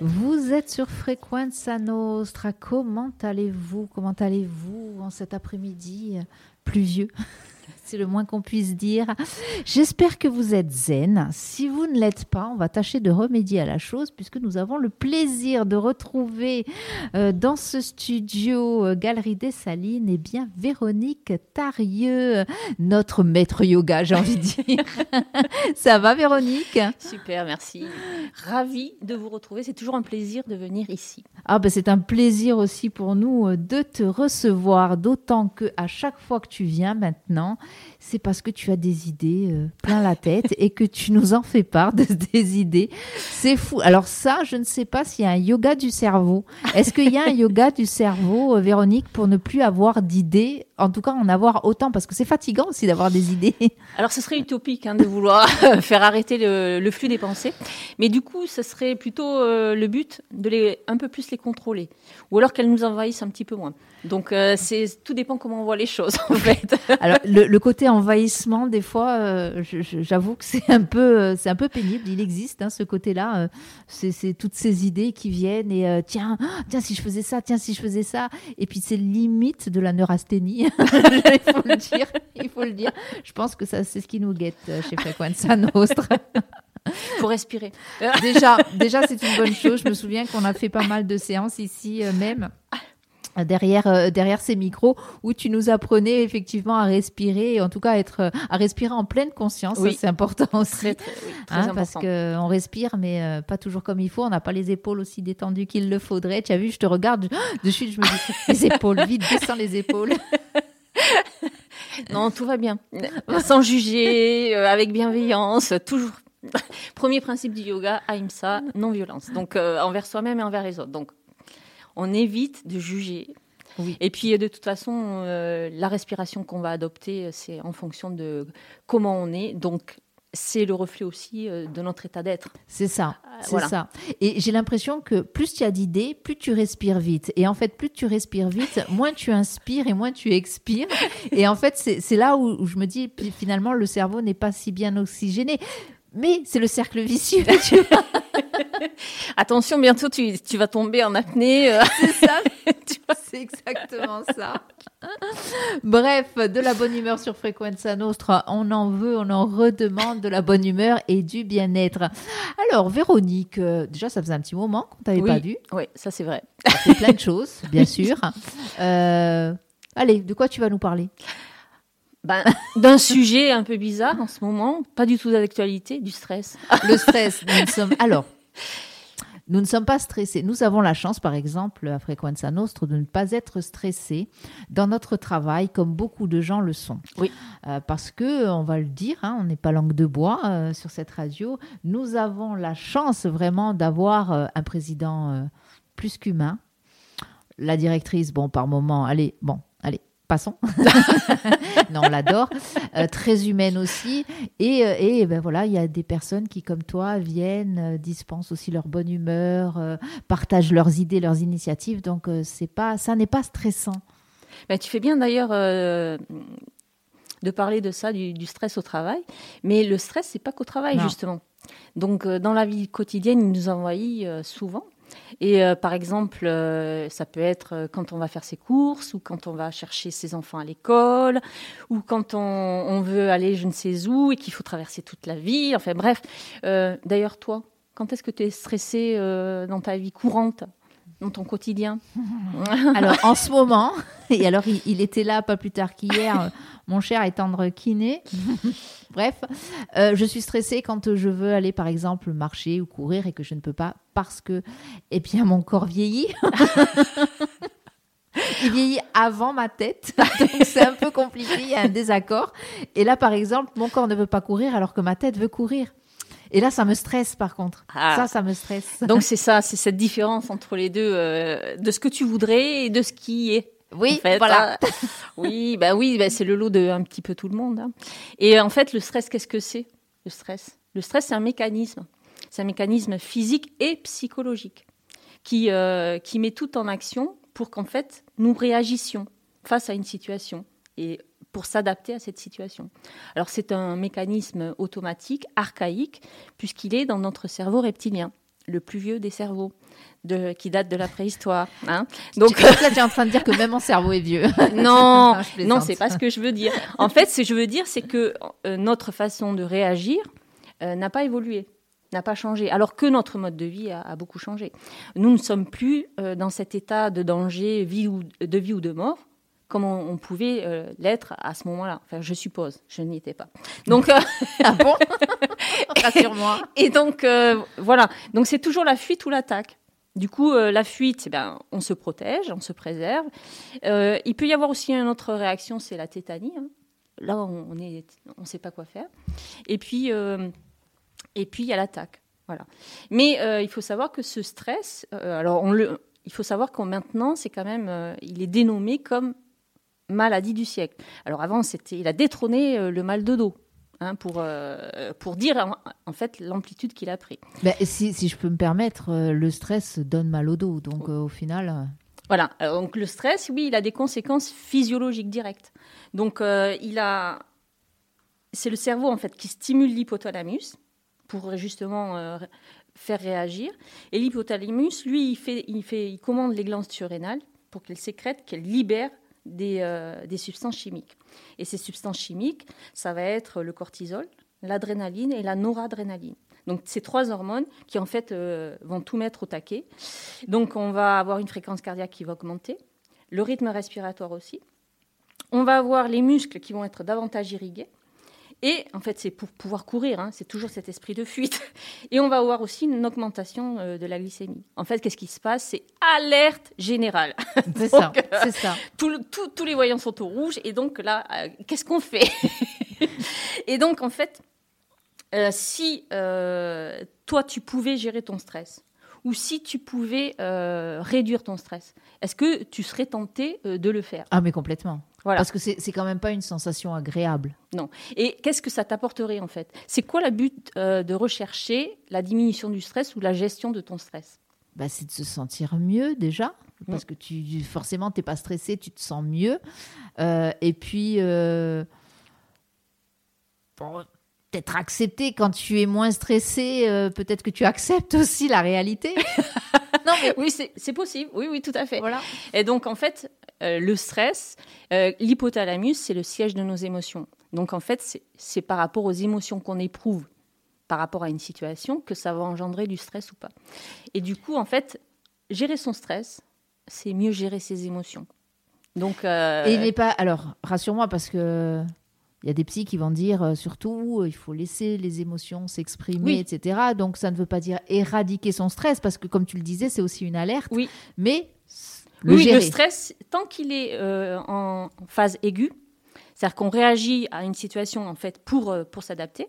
Vous êtes sur Frequenza Nostra. Comment allez-vous? Comment allez-vous en cet après-midi? Pluvieux c'est le moins qu'on puisse dire. J'espère que vous êtes zen. Si vous ne l'êtes pas, on va tâcher de remédier à la chose puisque nous avons le plaisir de retrouver euh, dans ce studio euh, Galerie des Salines et eh bien Véronique Tarieux, notre maître yoga, j'ai envie de dire. Ça va Véronique? Super, merci. Ravie de vous retrouver. C'est toujours un plaisir de venir ici. Ah ben c'est un plaisir aussi pour nous euh, de te recevoir, d'autant que à chaque fois que tu viens maintenant, c'est parce que tu as des idées euh, plein la tête et que tu nous en fais part de des idées. C'est fou. Alors ça, je ne sais pas s'il y a un yoga du cerveau. Est-ce qu'il y a un yoga du cerveau, euh, Véronique, pour ne plus avoir d'idées en tout cas en avoir autant? Parce que c'est fatigant aussi d'avoir des idées. Alors ce serait utopique hein, de vouloir faire arrêter le, flux des pensées, mais du coup ce serait plutôt euh, le but de les un peu plus les contrôler, ou alors qu'elles nous envahissent un petit peu moins. Donc c'est tout dépend comment on voit les choses en fait. Alors le, côté envahissement des fois, euh, j'avoue que c'est un peu c'est un peu pénible. Il existe hein, ce côté-là. c'est toutes ces idées qui viennent et tiens tiens si je faisais ça tiens si je faisais ça et puis c'est limite de la neurasthénie il faut le dire. Il faut le dire. Je pense que ça, c'est ce qui nous guette euh, chez Frequenza Nostra. Pour respirer. déjà, déjà c'est une bonne chose. Je me souviens qu'on a fait pas mal de séances ici euh, même derrière euh, derrière ces micros où tu nous apprenais effectivement à respirer en tout cas à être à respirer en pleine conscience. Oui. c'est important aussi hein, parce que on respire mais euh, pas toujours comme il faut. On n'a pas les épaules aussi détendues qu'il le faudrait. Tu as vu je te regarde de suite je me dis les épaules vite descends les épaules. Non tout va bien. Sans juger euh, avec bienveillance toujours. Premier principe du yoga ahimsa non violence donc envers soi-même et envers les autres. Donc on évite de juger. Et puis de toute façon, euh, la respiration qu'on va adopter, c'est en fonction de comment on est. Donc c'est le reflet aussi euh, de notre état d'être. C'est ça, euh, c'est ça. Et j'ai l'impression que plus tu as d'idées, plus tu respires vite. Et en fait, plus tu respires vite, moins tu inspires et moins tu expires. Et en fait, c'est là où, je me dis, finalement, le cerveau n'est pas si bien oxygéné. Mais c'est le cercle vicieux, tu vois. Attention, bientôt tu, vas tomber en apnée. Euh. C'est ça, c'est exactement ça. Bref, de la bonne humeur sur Frequenza Nostra, on en veut, on en redemande de la bonne humeur et du bien-être. Alors, Véronique, euh, déjà, ça faisait un petit moment qu'on t'avait pas vu. Oui, ça c'est vrai. Fait plein de choses, bien sûr. Euh, allez, de quoi tu vas nous parler? Ben, d'un sujet un peu bizarre en ce moment, pas du tout d'actualité, du stress. Le stress, nous sommes. Alors, nous ne sommes pas stressés. Nous avons la chance, par exemple, à Frequenza Nostra, de ne pas être stressés dans notre travail, comme beaucoup de gens le sont. Oui. Euh, parce que, on va le dire, hein, on n'est pas langue de bois euh, sur cette radio. Nous avons la chance vraiment d'avoir euh, un président plus qu'humain. La directrice, bon, par moment, allez, bon, passons. non, on l'adore. Euh, très humaine aussi. Et, euh, et ben voilà, il y a des personnes qui, comme toi, viennent, euh, dispensent aussi leur bonne humeur, partagent leurs idées, leurs initiatives. Donc, c'est pas, ça n'est pas stressant. Ben, tu fais bien d'ailleurs de parler de ça, du, stress au travail. Mais le stress, c'est pas qu'au travail, justement. Donc, dans la vie quotidienne, il nous envahit souvent. Et euh, par exemple, euh, ça peut être euh, quand on va faire ses courses ou quand on va chercher ses enfants à l'école ou quand on, veut aller je ne sais où et qu'il faut traverser toute la vie. Enfin bref. D'ailleurs, toi, quand est-ce que tu es stressé dans ta vie courante? Dans ton quotidien Alors, en ce moment, et alors il, était là pas plus tard qu'hier, mon cher et tendre kiné. Bref, euh, je suis stressée quand je veux aller, par exemple, marcher ou courir et que je ne peux pas parce que, eh bien, mon corps vieillit. il vieillit avant ma tête, donc c'est un peu compliqué, il y a un désaccord. Et là, par exemple, mon corps ne veut pas courir alors que ma tête veut courir. Et là, ça me stresse par contre. Ah. Ça, ça me stresse. Donc c'est ça, c'est cette différence entre les deux, euh, de ce que tu voudrais et de ce qui est. Oui, voilà. oui, bah oui, bah c'est le lot de un petit peu tout le monde. Hein. Et en fait, le stress, qu'est-ce que c'est Le stress? Le stress, c'est un mécanisme. C'est un mécanisme physique et psychologique qui, euh, qui met tout en action pour qu'en fait, nous réagissions face à une situation. Et pour s'adapter à cette situation. Alors c'est un mécanisme automatique, archaïque, puisqu'il est dans notre cerveau reptilien. le plus vieux des cerveaux. De, qui date de la préhistoire. Hein Donc là, tu es en train de dire que même mon cerveau est vieux. non, non, c'est pas ce que je veux dire. En fait, ce que je veux dire, c'est que euh, notre façon de réagir euh, n'a pas évolué n'a pas changé, alors que notre mode de vie a, beaucoup changé. Nous ne sommes plus euh, dans cet état de danger vie ou, de vie ou de mort comme on, pouvait euh, l'être à ce moment-là. Enfin, je suppose, je n'y étais pas. Donc, euh, ah bon? Rassure-moi. Et donc, voilà. Donc, c'est toujours la fuite ou l'attaque. Du coup, la fuite, eh bien, on se protège, on se préserve. il peut y avoir aussi une autre réaction, c'est la tétanie. Hein. Là, on ne on sait pas quoi faire. Et puis, et puis il y a l'attaque. Voilà. Mais euh, il faut savoir que ce stress, euh, alors on le, il faut savoir qu'en maintenant, c'est quand même, euh, il est dénommé comme maladie du siècle. Alors avant, c'était, il a détrôné le mal de dos. Hein, pour, pour dire en, fait l'amplitude qu'il a pris. Ben, si, si, je peux me permettre, le stress donne mal au dos, donc au final. Voilà, donc le stress, oui, il a des conséquences physiologiques directes. Donc il a, c'est le cerveau en fait qui stimule l'hypothalamus, pour justement euh, faire réagir. Et l'hypothalamus, lui, il, fait, il, fait, il commande les glandes surrénales pour qu'elles sécrètent, qu'elles libèrent des, euh, des, substances chimiques. Et ces substances chimiques, ça va être le cortisol, l'adrénaline et la noradrénaline. Donc ces trois hormones qui en fait euh, vont tout mettre au taquet. Donc on va avoir une fréquence cardiaque qui va augmenter, le rythme respiratoire aussi. On va avoir les muscles qui vont être davantage irrigués. Et en fait, c'est pour pouvoir courir, hein, c'est toujours cet esprit de fuite. Et on va avoir aussi une augmentation euh, de la glycémie. En fait, qu'est-ce qui se passe? C'est alerte générale. C'est ça, euh, c'est ça. tous les voyants sont au rouge. Et donc là, euh, qu'est-ce qu'on fait? Et donc, en fait, si toi, tu pouvais gérer ton stress, ou si tu pouvais réduire ton stress, est-ce que tu serais tenté de le faire? Ah, mais complètement. Parce que c'est quand même pas une sensation agréable. Non. Et qu'est-ce que ça t'apporterait en fait? C'est quoi le but euh, de rechercher la diminution du stress ou la gestion de ton stress? Bah, C'est de se sentir mieux déjà. Mm. Parce que tu, forcément, tu n'es pas stressé, tu te sens mieux. Euh, et puis, euh, peut-être accepter quand tu es moins stressé, peut-être que tu acceptes aussi la réalité. mais... Oui, c'est possible. Oui, oui, tout à fait. Voilà. Et donc, en fait, euh, le stress, euh, l'hypothalamus, c'est le siège de nos émotions. Donc en fait, c'est par rapport aux émotions qu'on éprouve par rapport à une situation que ça va engendrer du stress ou pas. Et du coup, en fait, gérer son stress, c'est mieux gérer ses émotions. Donc, euh, Et il n'est pas. Alors, rassure-moi, parce que. Il y a des psys qui vont dire surtout il faut laisser les émotions s'exprimer, etc. Donc ça ne veut pas dire éradiquer son stress parce que comme tu le disais, c'est aussi une alerte. Oui. Mais le oui, le stress, tant qu'il est euh, en phase aiguë, c'est-à-dire qu'on réagit à une situation en fait pour, euh, pour s'adapter,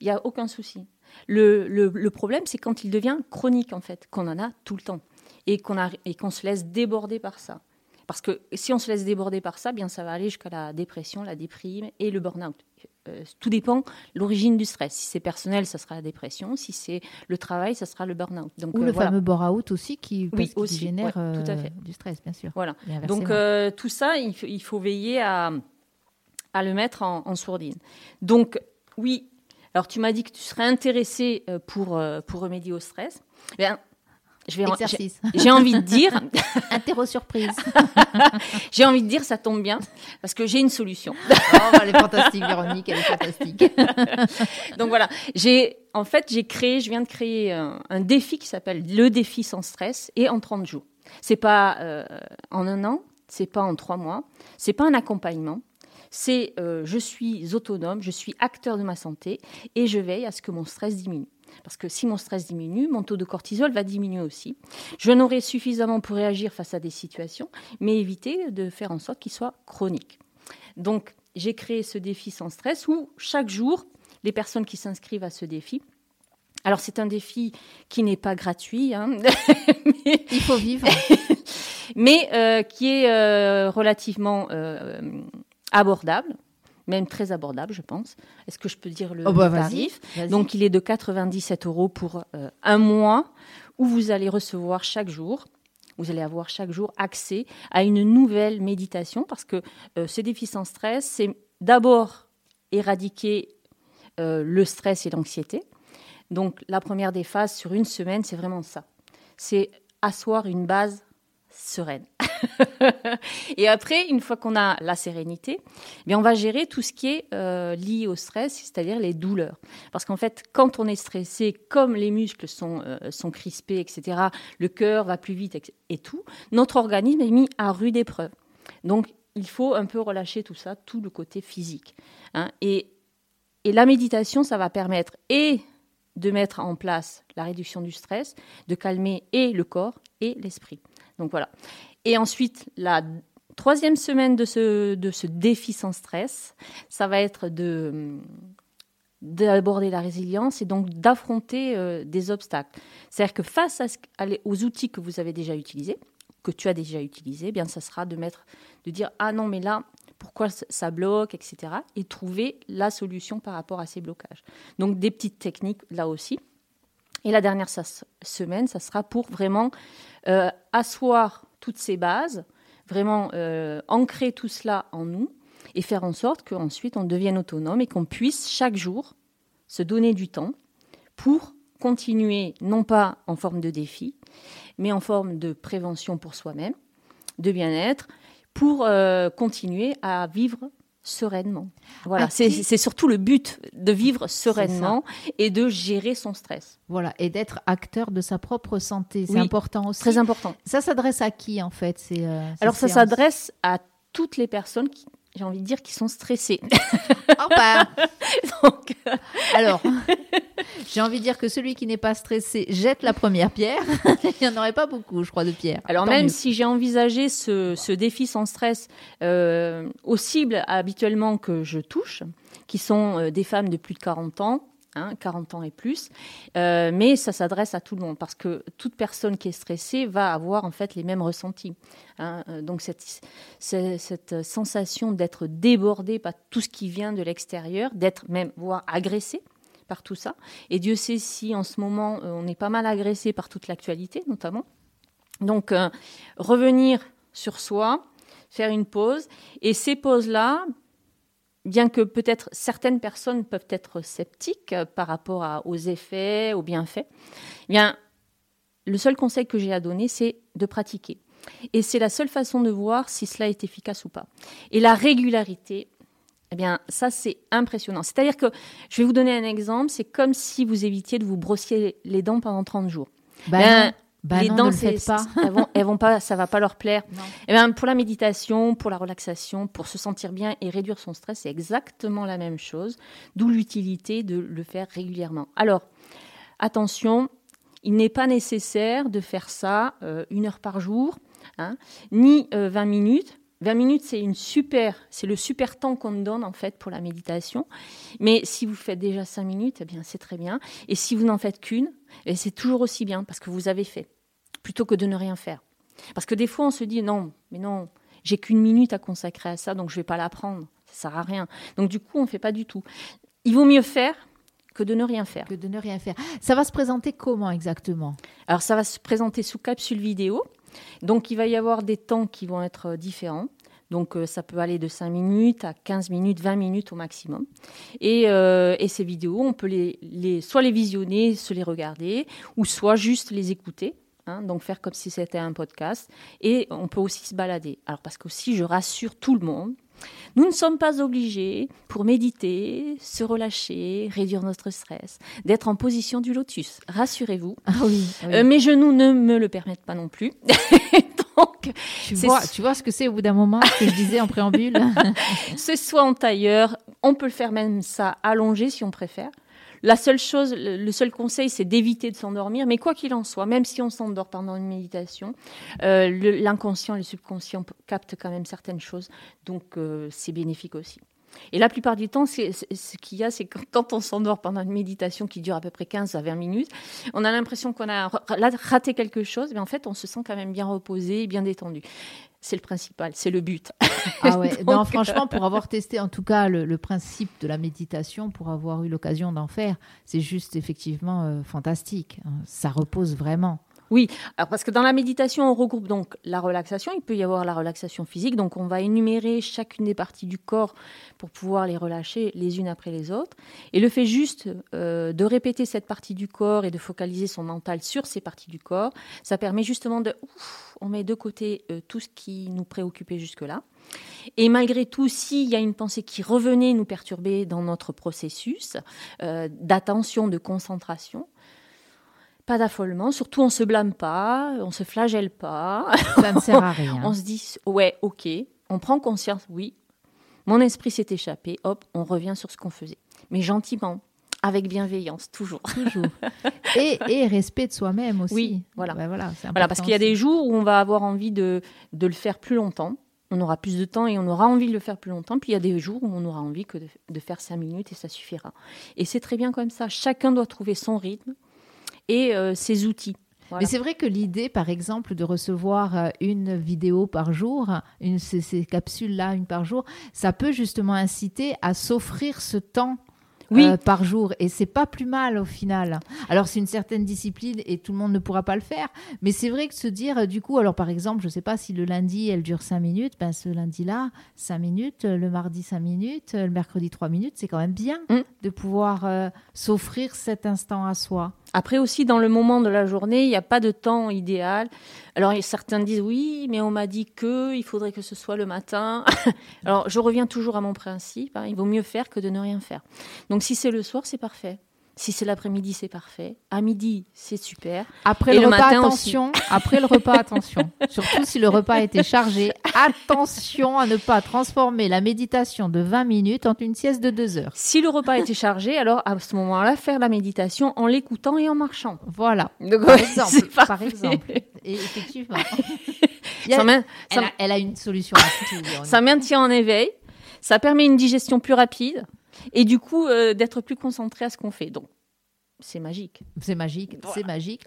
il n'y a aucun souci. Le, le, problème, c'est quand il devient chronique en fait, qu'on en a tout le temps et qu'on qu'on se laisse déborder par ça. Parce que si on se laisse déborder par ça, bien ça va aller jusqu'à la dépression, la déprime et le burn-out. Euh, tout dépend l'origine du stress. Si c'est personnel, ça sera la dépression. Si c'est le travail, ça sera le burn-out. Donc, Ou le euh, fameux burn-out aussi qui, génère tout à euh, fait. du stress, bien sûr. Voilà. Donc tout ça, il, faut veiller à, à le mettre en, sourdine. Donc oui, alors tu m'as dit que tu serais intéressé pour, pour remédier au stress. Bien, Exercice. J'ai envie de dire. Interro surprise. j'ai envie de dire, ça tombe bien, parce que j'ai une solution. oh, elle est fantastique, Véronique, elle est fantastique. Donc voilà, j'ai, en fait, j'ai créé, je viens de créer un, défi qui s'appelle le défi sans stress et en 30 jours. C'est pas euh, en un an, c'est pas en trois mois, c'est pas un accompagnement. C'est euh, je suis autonome, je suis acteur de ma santé et je veille à ce que mon stress diminue. Parce que si mon stress diminue, mon taux de cortisol va diminuer aussi. Je n'aurai suffisamment pour réagir face à des situations, mais éviter de faire en sorte qu'il soit chronique. Donc, j'ai créé ce défi sans stress où chaque jour, les personnes qui s'inscrivent à ce défi, alors c'est un défi qui n'est pas gratuit, hein, il faut vivre, mais euh, qui est euh, relativement euh, abordable même très abordable, je pense. Est-ce que je peux dire le, oh bah, tarif Donc, il est de 97 euros pour euh, un mois où vous allez recevoir chaque jour. Vous allez avoir chaque jour accès à une nouvelle méditation parce que euh, ce défi sans stress, c'est d'abord éradiquer euh, le stress et l'anxiété. Donc la première des phases sur une semaine, c'est vraiment ça. C'est asseoir une base sereine. et après, une fois qu'on a la sérénité, eh bien on va gérer tout ce qui est euh, lié au stress, c'est-à-dire les douleurs. Parce qu'en fait, quand on est stressé, comme les muscles sont, euh, sont crispés, etc., le cœur va plus vite et tout, notre organisme est mis à rude épreuve. Donc, il faut un peu relâcher tout ça, tout le côté physique. Hein. Et, et la méditation, ça va permettre et de mettre en place la réduction du stress, de calmer et le corps et l'esprit. Donc voilà. Et ensuite, la troisième semaine de ce, de ce défi sans stress, ça va être de d'aborder la résilience et donc d'affronter euh, des obstacles. C'est-à-dire que face aux outils que vous avez déjà utilisés, que tu as déjà utilisés, eh bien ça sera de mettre, de dire ah non mais là pourquoi ça bloque, etc. Et trouver la solution par rapport à ces blocages. Donc des petites techniques là aussi. Et la dernière semaine, ça sera pour vraiment euh, asseoir toutes ces bases, vraiment euh, ancrer tout cela en nous et faire en sorte qu'ensuite on devienne autonome et qu'on puisse chaque jour se donner du temps pour continuer, non pas en forme de défi, mais en forme de prévention pour soi-même, de bien-être, pour euh, continuer à vivre sereinement. Voilà, c'est surtout le but de vivre sereinement et de gérer son stress. Voilà, et d'être acteur de sa propre santé, c'est important aussi. Très important. Ça s'adresse à qui en fait euh, Alors ça s'adresse à toutes les personnes qui, j'ai envie de dire, qui sont stressés. Oh, bah. Donc, euh, alors, j'ai envie de dire que celui qui n'est pas stressé jette la première pierre. Il n'y en aurait pas beaucoup, je crois, de pierres. Alors, même si j'ai envisagé ce, défi sans stress euh, aux cibles habituellement que je touche, qui sont euh, des femmes de plus de 40 ans, 40 hein, ans et plus. Euh, mais ça s'adresse à tout le monde parce que toute personne qui est stressée va avoir en fait les mêmes ressentis. Hein. Euh, donc cette, sensation d'être débordé par tout ce qui vient de l'extérieur, d'être même voire agressé par tout ça. Et Dieu sait si en ce moment euh, on est pas mal agressé par toute l'actualité notamment. Donc revenir sur soi, faire une pause. Et ces pauses-là, bien que peut-être certaines personnes peuvent être sceptiques euh, par rapport aux effets, aux bienfaits, eh bien, le seul conseil que j'ai à donner, c'est de pratiquer. Et c'est la seule façon de voir si cela est efficace ou pas. Et la régularité, eh bien, ça, c'est impressionnant. C'est-à-dire que, je vais vous donner un exemple, c'est comme si vous évitiez de vous brossier les dents pendant 30 jours. Ben, bah les dents, ne pas. elles, vont, elles vont pas, ça va pas leur plaire. Et eh bien, pour la méditation, pour la relaxation, pour se sentir bien et réduire son stress, c'est exactement la même chose. D'où l'utilité de le faire régulièrement. Alors, attention, il n'est pas nécessaire de faire ça euh, une heure par jour, hein, ni 20 euh, minutes. 20 minutes, c'est une super, c'est le super temps qu'on donne en fait pour la méditation. Mais si vous faites déjà 5 minutes, eh bien c'est très bien. Et si vous n'en faites qu'une, eh, c'est toujours aussi bien parce que vous avez fait plutôt que de ne rien faire. Parce que des fois, on se dit non, mais non, j'ai qu'une minute à consacrer à ça, donc je vais pas la prendre. Ça sert à rien. Donc du coup, on ne fait pas du tout. Il vaut mieux faire que de ne rien faire. Que de ne rien faire. Ça va se présenter comment exactement? Alors ça va se présenter sous capsule vidéo. Donc il va y avoir des temps qui vont être différents. Donc euh, ça peut aller de 5 minutes à 15 minutes, 20 minutes au maximum. Et, euh, et ces vidéos, on peut les, les, soit les visionner, se les regarder, ou soit juste les écouter. Hein, donc faire comme si c'était un podcast. Et on peut aussi se balader. Alors parce que aussi, je rassure tout le monde, nous ne sommes pas obligés, pour méditer, se relâcher, réduire notre stress, d'être en position du lotus. Rassurez-vous. Ah oui, euh, mes genoux ne me le permettent pas non plus. Donc, tu vois, tu vois ce que c'est au bout d'un moment, ce que je disais en préambule. c'est soit en tailleur, on peut le faire même ça allongé si on préfère. La seule chose, le seul conseil, c'est d'éviter de s'endormir. Mais quoi qu'il en soit, même si on s'endort pendant une méditation, euh, l'inconscient et le subconscient captent quand même certaines choses. Donc, euh, c'est bénéfique aussi. Et la plupart du temps, ce qu'il y a, c'est quand on s'endort pendant une méditation qui dure à peu près 15 à 20 minutes, on a l'impression qu'on a raté quelque chose, mais en fait, on se sent quand même bien reposé bien détendu c'est le principal, c'est le but. Ah ouais. non, franchement, pour avoir testé en tout cas le, principe de la méditation, pour avoir eu l'occasion d'en faire, c'est juste effectivement euh, fantastique. Hein. Ça repose vraiment. Oui, parce que dans la méditation, on regroupe donc la relaxation. Il peut y avoir la relaxation physique. Donc, on va énumérer chacune des parties du corps pour pouvoir les relâcher les unes après les autres. Et le fait juste euh, de répéter cette partie du corps et de focaliser son mental sur ces parties du corps, ça permet justement de... on met de côté euh, tout ce qui nous préoccupait jusque-là. Et malgré tout, s'il y a une pensée qui revenait nous perturber dans notre processus euh, d'attention, de concentration, pas d'affolement, surtout on se blâme pas, on se flagelle pas. Ça ne sert à rien. on se dit ouais, ok, on prend conscience, oui, mon esprit s'est échappé, hop, on revient sur ce qu'on faisait, mais gentiment, avec bienveillance, toujours. Toujours. Et, et respect de soi-même aussi. Oui, voilà. Ben voilà, Voilà, parce qu'il y a des jours où on va avoir envie de, de le faire plus longtemps. On aura plus de temps et on aura envie de le faire plus longtemps. Puis il y a des jours où on aura envie que de, de faire cinq minutes et ça suffira. Et c'est très bien comme ça. Chacun doit trouver son rythme et euh, ses outils. Voilà. Mais c'est vrai que l'idée, par exemple, de recevoir euh, une vidéo par jour, une, ces, ces capsules-là, une par jour, ça peut justement inciter à s'offrir ce temps. Oui. euh, par jour et c'est pas plus mal au final. Alors c'est une certaine discipline et tout le monde ne pourra pas le faire, mais c'est vrai que se dire euh, du coup alors par exemple je sais pas si le lundi elle dure 5 minutes, ben ce lundi-là 5 minutes, le mardi 5 minutes, le mercredi 3 minutes, c'est quand même bien Mm. de pouvoir euh, s'offrir cet instant à soi. Après aussi, dans le moment de la journée, il n'y a pas de temps idéal. Alors certains disent oui, mais on m'a dit que il faudrait que ce soit le matin. Alors je reviens toujours à mon principe. hein, il vaut mieux faire que de ne rien faire. Donc si c'est le soir, c'est parfait. Si c'est l'après-midi, c'est parfait. À midi, c'est super. Après Et le, le repas, attention. Après le repas, attention. Surtout si le repas était chargé, attention à ne pas transformer la méditation de 20 minutes en une sieste de 2 heures. Si le repas était chargé, alors à ce moment-là, faire la méditation en l'écoutant et en marchant. Voilà. Donc, Par exemple, par exemple. Et effectivement. Il y a- Ça, main- ça- elle, a, elle a une solution à tout. ça maintient en éveil, ça permet une digestion plus rapide et du coup euh, d'être plus concentré à ce qu'on fait. Donc c'est magique. C'est magique. C'est magique.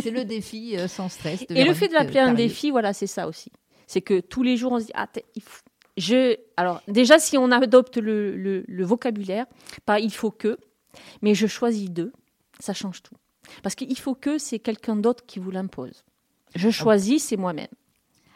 C'est le défi euh, sans stress. de Et le fait de Véronique, l'appeler euh, un défi, voilà, c'est ça aussi. C'est que tous les jours, on se dit, ah, il faut- je, alors déjà, si on adopte le, le- le vocabulaire, pas il faut que, mais je choisis de, ça change tout. Parce qu'il faut que, c'est quelqu'un d'autre qui vous l'impose. Je choisis, c'est moi-même.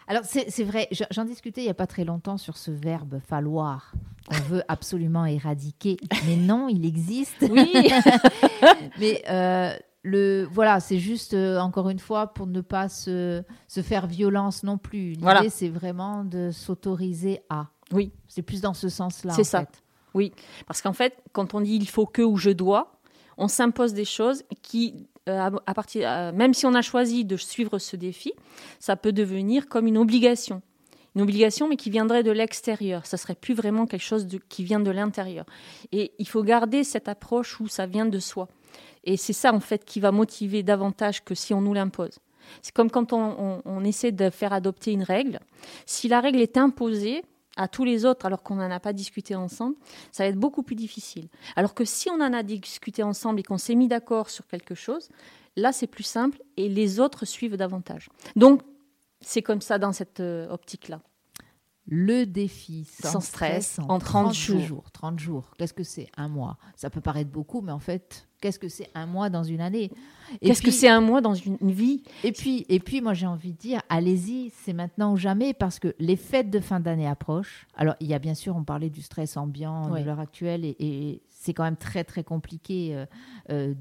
Alors, c'est vrai, je- j'en discutais il n'y a pas très longtemps sur ce verbe falloir qu'on veut absolument éradiquer. Mais non, il existe. Oui, Mais euh, le, voilà, c'est juste, euh, encore une fois, pour ne pas se, se faire violence non plus. L'idée, Voilà. c'est vraiment de s'autoriser à. oui, C'est plus dans ce sens-là. C'est ça. fait. oui. Parce qu'en fait, quand on dit il faut que ou je dois, on s'impose des choses qui, euh, à, partir, même si on a choisi de suivre ce défi, ça peut devenir comme une obligation. Une obligation, mais qui viendrait de l'extérieur. Ça serait plus vraiment quelque chose qui vient de l'intérieur. Et il faut garder cette approche où ça vient de soi. Et c'est ça, en fait, qui va motiver davantage que si on nous l'impose. C'est comme quand on, on- on essaie de faire adopter une règle. Si la règle est imposée à tous les autres alors qu'on n'en a pas discuté ensemble, ça va être beaucoup plus difficile. Alors que si on en a discuté ensemble et qu'on s'est mis d'accord sur quelque chose, là c'est plus simple et les autres suivent davantage. Donc c'est comme ça dans cette euh, optique-là. Le défi sans, Sans stress, stress, en en 30 jours. jours. 30 jours. Qu'est-ce que c'est un mois? Ça peut paraître beaucoup, mais en fait, qu'est-ce que c'est un mois dans une année? Qu'est-ce que c'est un mois dans une, une vie? Et puis, et puis, moi, j'ai envie de dire, allez-y, c'est maintenant ou jamais, parce que les fêtes de fin d'année approchent. Alors, il y a bien sûr, on parlait du stress ambiant Ouais. de l'heure actuelle, et, et c'est quand même très, très compliqué euh, euh,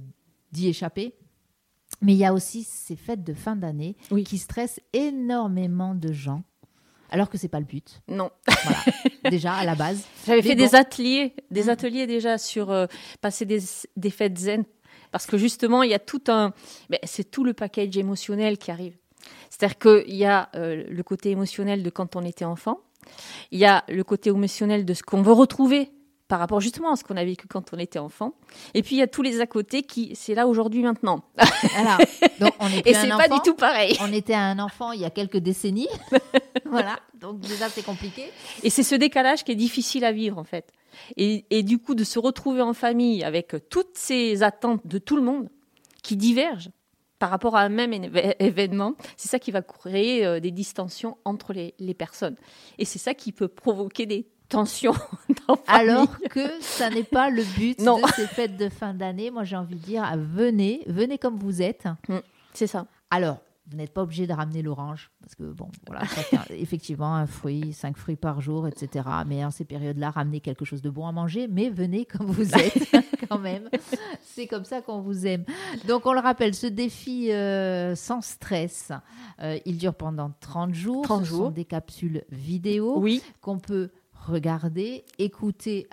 d'y échapper. Mais il y a aussi ces fêtes de fin d'année Oui. qui stressent énormément de gens, alors que c'est pas le but. Non. Voilà. Déjà, à la base. J'avais fait bon. des ateliers, des ateliers déjà sur euh, passer des, des fêtes zen, parce que justement il y a tout un, mais c'est tout le package émotionnel qui arrive. C'est-à-dire qu'il y a euh, le côté émotionnel de quand on était enfant, il y a le côté émotionnel de ce qu'on veut retrouver par rapport justement à ce qu'on a vécu quand on était enfant, et puis il y a tous les à côté qui, c'est là aujourd'hui maintenant, Voilà. Donc, on est et c'est pas du tout pareil. On était un enfant il y a quelques décennies. voilà. Donc, déjà, c'est compliqué. Et c'est ce décalage qui est difficile à vivre en fait. Et, et du coup, de se retrouver en famille avec toutes ces attentes de tout le monde qui divergent par rapport à un même événement, c'est ça qui va créer euh, des distensions entre les, les personnes. Et c'est ça qui peut provoquer des tensions dans famille. Alors que ça n'est pas le but Non. de ces fêtes de fin d'année. Moi, j'ai envie de dire, venez, venez comme vous êtes. C'est ça. Alors, Vous n'êtes pas obligé de ramener l'orange, parce que, bon, voilà, effectivement, un fruit, cinq fruits par jour, etc. Mais en ces périodes-là, ramenez quelque chose de bon à manger, mais venez comme vous êtes, quand même. C'est comme ça qu'on vous aime. Donc, on le rappelle, ce défi euh, sans stress, euh, il dure pendant 30 jours. 30 ce jours. sont des capsules vidéo Oui, qu'on peut regarder, écouter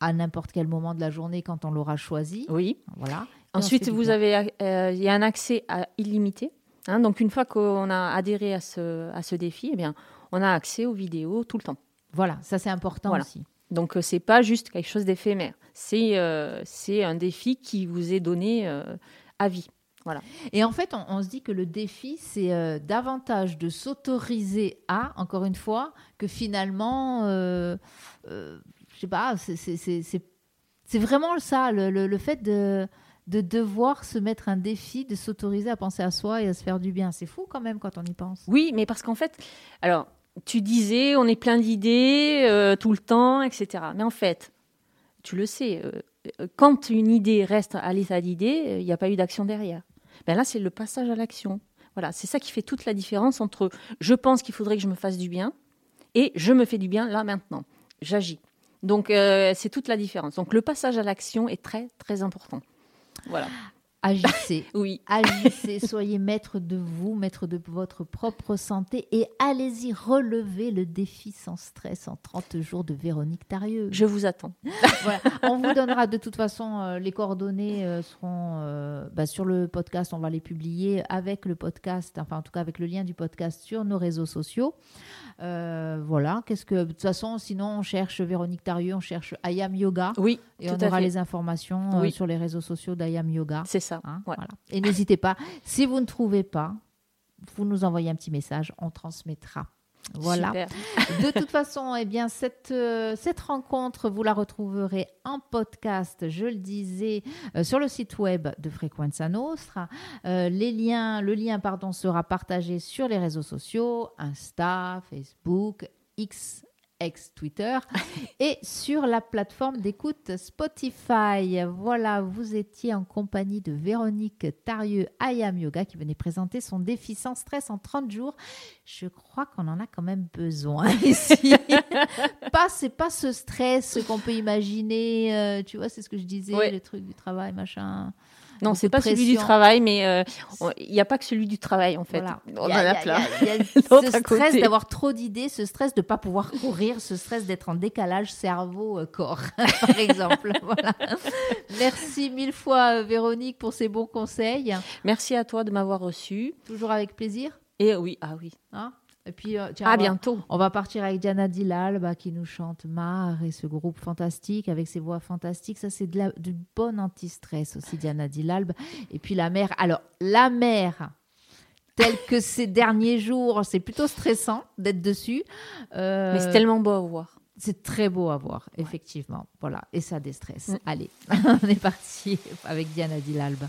à n'importe quel moment de la journée quand on l'aura choisi. oui. Voilà. Et Ensuite, vous avez, euh, il y a un accès à illimité. hein. donc, une fois qu'on a adhéré à ce, à ce défi, eh bien, on a accès aux vidéos tout le temps. Voilà, ça c'est important Voilà. aussi. Donc, euh, c'est pas juste quelque chose d'éphémère. C'est euh, un défi qui vous est donné euh, à vie. Et en fait, on, on se dit que le défi, c'est euh, davantage de s'autoriser à, encore une fois, que finalement, euh, euh, je sais pas, c'est- vraiment ça, le, le- le fait de, de devoir se mettre un défi, de s'autoriser à penser à soi et à se faire du bien. C'est fou quand même quand on y pense. Oui, mais parce qu'en fait, alors, tu disais, on est plein d'idées euh, tout le temps, etc. Mais en fait, tu le sais, euh, quand une idée reste à l'état d'idée, il n'y a pas eu d'action derrière. Ben là, c'est le passage à l'action. Voilà, c'est ça qui fait toute la différence entre je pense qu'il faudrait que je me fasse du bien et je me fais du bien là maintenant. J'agis. Donc, euh, c'est toute la différence. Donc, le passage à l'action est très, très important. Voilà. Agissez. Oui. Agissez, soyez maître de vous, maître de votre propre santé et allez-y relever le défi sans stress en 30 jours de Véronique Tarieux. Je vous attends. Voilà. On vous donnera de toute façon, euh, les coordonnées euh, seront euh, bah, sur le podcast, on va les publier avec le podcast, enfin en tout cas avec le lien du podcast sur nos réseaux sociaux. Voilà, qu'est-ce que de toute façon, sinon on cherche Véronique Tarieux, on cherche Ayam Yoga Oui, et tout on aura fait. les informations euh, Oui. sur les réseaux sociaux d'Ayam Yoga. C'est ça. Hein, Ouais. voilà. Et n'hésitez pas, si vous ne trouvez pas, vous nous envoyez un petit message, on transmettra. Voilà. Super. De toute façon, eh bien, cette, euh, cette rencontre, vous la retrouverez en podcast, je le disais, euh, sur le site web de Frequenza Nostra. Euh, les liens, le lien pardon, sera partagé sur les réseaux sociaux, Insta, Facebook, X, ex Twitter, et sur la plateforme d'écoute Spotify. Voilà, vous étiez en compagnie de Véronique Tarieux Ayam Yoga qui venait présenter son défi sans stress en 30 jours. Je crois qu'on en a quand même besoin ici. pas, c'est pas ce stress qu'on peut imaginer. euh, tu vois, c'est ce que je disais, Ouais. le truc du travail, machin. Non, c'est pas celui du travail, mais euh, il n'y a pas que celui du travail en fait. Voilà. On en a- plein. Il y a, y ce stress d'avoir trop d'idées, ce stress de ne pas pouvoir courir, ce stress d'être en décalage cerveau-corps, par exemple. Voilà. Merci mille fois, euh, Véronique, pour ces bons conseils. Merci à toi de m'avoir reçu. Toujours avec plaisir. Et oui, ah oui. hein. Et puis, euh, tiens, À on va- bientôt. On va partir avec Diana Dillal bah, qui nous chante Mar et ce groupe fantastique avec ses voix fantastiques. Ça, c'est de la- du bon anti-stress aussi, Diana Dillal. Et puis la mer. Alors, la mer, telle que ces derniers jours, c'est plutôt stressant d'être dessus. Euh, Mais c'est tellement beau à voir. c'est très beau à voir, effectivement. Voilà, et ça déstresse. Mm. Allez, on est parti avec Diana Dillalbe.